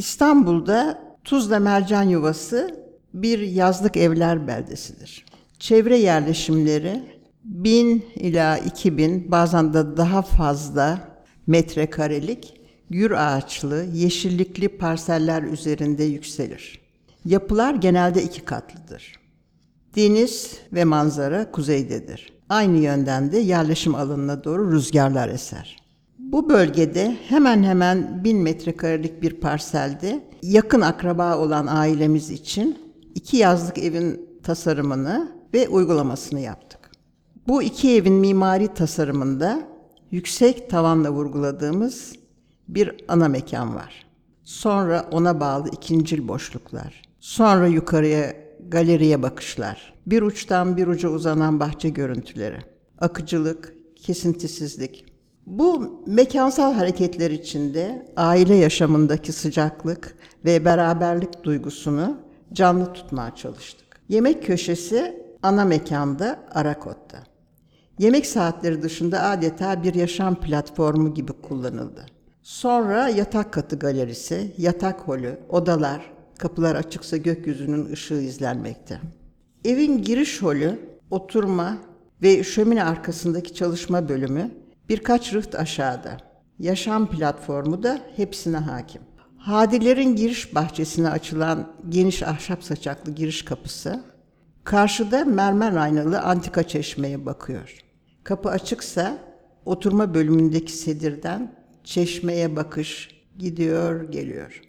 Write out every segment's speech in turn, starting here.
İstanbul'da Tuzla Mercan Yuvası bir yazlık evler beldesidir. Çevre yerleşimleri 1000 ila 2000 bazen de daha fazla metrekarelik gür ağaçlı, yeşillikli parseller üzerinde yükselir. Yapılar genelde iki katlıdır. Deniz ve manzara kuzeydedir. Aynı yönden de yerleşim alanına doğru rüzgarlar eser. Bu bölgede hemen hemen bin metrekarelik bir parselde yakın akraba olan ailemiz için iki yazlık evin tasarımını ve uygulamasını yaptık. Bu iki evin mimari tasarımında yüksek tavanla vurguladığımız bir ana mekan var. Sonra ona bağlı ikincil boşluklar. Sonra yukarıya galeriye bakışlar. Bir uçtan bir uca uzanan bahçe görüntüleri. Akıcılık, kesintisizlik. Bu mekansal hareketler içinde aile yaşamındaki sıcaklık ve beraberlik duygusunu canlı tutmaya çalıştık. Yemek köşesi ana mekanda Arakot'ta. Yemek saatleri dışında adeta bir yaşam platformu gibi kullanıldı. Sonra yatak katı galerisi, yatak holü, odalar, kapılar açıksa gökyüzünün ışığı izlenmekte. Evin giriş holü, oturma ve şömine arkasındaki çalışma bölümü birkaç rıht aşağıda. Yaşam platformu da hepsine hakim. Hadilerin giriş bahçesine açılan geniş ahşap saçaklı giriş kapısı, karşıda mermer aynalı antika çeşmeye bakıyor. Kapı açıksa oturma bölümündeki sedirden çeşmeye bakış gidiyor geliyor.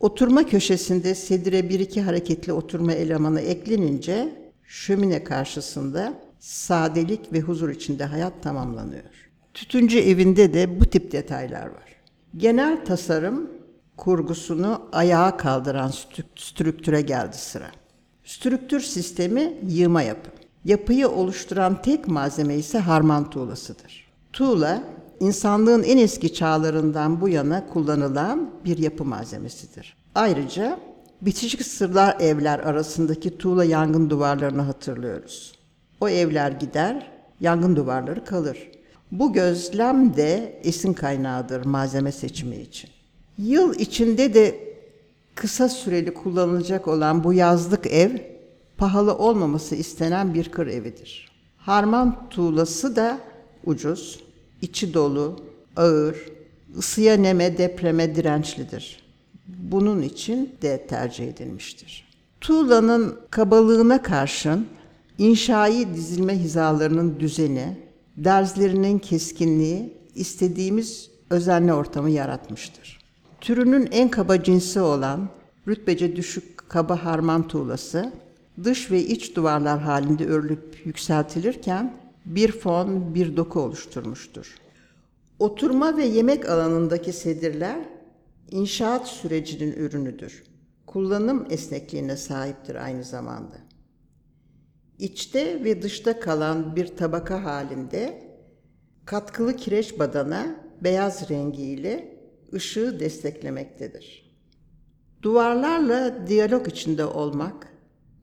Oturma köşesinde sedire bir iki hareketli oturma elemanı eklenince şömine karşısında sadelik ve huzur içinde hayat tamamlanıyor. Tütüncü evinde de bu tip detaylar var. Genel tasarım kurgusunu ayağa kaldıran strük- strüktüre geldi sıra. Strüktür sistemi yığma yapı. Yapıyı oluşturan tek malzeme ise harman tuğlasıdır. Tuğla, insanlığın en eski çağlarından bu yana kullanılan bir yapı malzemesidir. Ayrıca bitişik sırlar evler arasındaki tuğla yangın duvarlarını hatırlıyoruz. O evler gider, yangın duvarları kalır. Bu gözlem de esin kaynağıdır malzeme seçimi için. Yıl içinde de kısa süreli kullanılacak olan bu yazlık ev pahalı olmaması istenen bir kır evidir. Harman tuğlası da ucuz, içi dolu, ağır, ısıya neme depreme dirençlidir. Bunun için de tercih edilmiştir. Tuğlanın kabalığına karşın inşai dizilme hizalarının düzeni, derzlerinin keskinliği istediğimiz özenli ortamı yaratmıştır. Türünün en kaba cinsi olan rütbece düşük kaba harman tuğlası dış ve iç duvarlar halinde örülüp yükseltilirken bir fon, bir doku oluşturmuştur. Oturma ve yemek alanındaki sedirler inşaat sürecinin ürünüdür. Kullanım esnekliğine sahiptir aynı zamanda. İçte ve dışta kalan bir tabaka halinde katkılı kireç badana beyaz rengiyle ışığı desteklemektedir. Duvarlarla diyalog içinde olmak,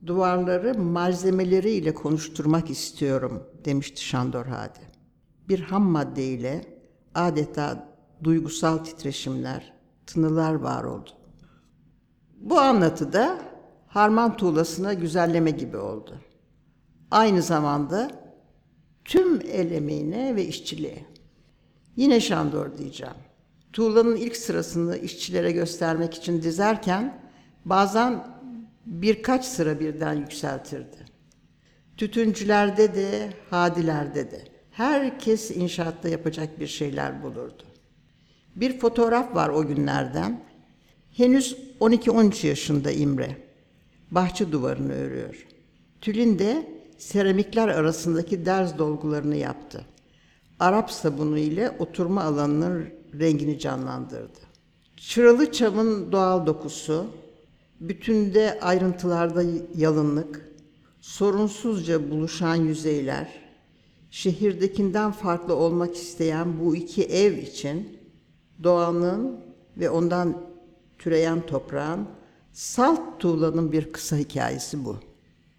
duvarları malzemeleriyle konuşturmak istiyorum demişti Şandor Hadi. Bir ham madde ile adeta duygusal titreşimler, tınılar var oldu. Bu anlatıda harman tuğlasına güzelleme gibi oldu. Aynı zamanda tüm el ve işçiliğe. Yine Şandor diyeceğim. Tuğlanın ilk sırasını işçilere göstermek için dizerken bazen birkaç sıra birden yükseltirdi. Tütüncülerde de, hadilerde de. Herkes inşaatta yapacak bir şeyler bulurdu. Bir fotoğraf var o günlerden. Henüz 12-13 yaşında İmre. Bahçe duvarını örüyor. Tülin de seramikler arasındaki derz dolgularını yaptı. Arap sabunu ile oturma alanının rengini canlandırdı. Çıralı çamın doğal dokusu, bütünde ayrıntılarda yalınlık, sorunsuzca buluşan yüzeyler, şehirdekinden farklı olmak isteyen bu iki ev için doğanın ve ondan türeyen toprağın salt tuğlanın bir kısa hikayesi bu.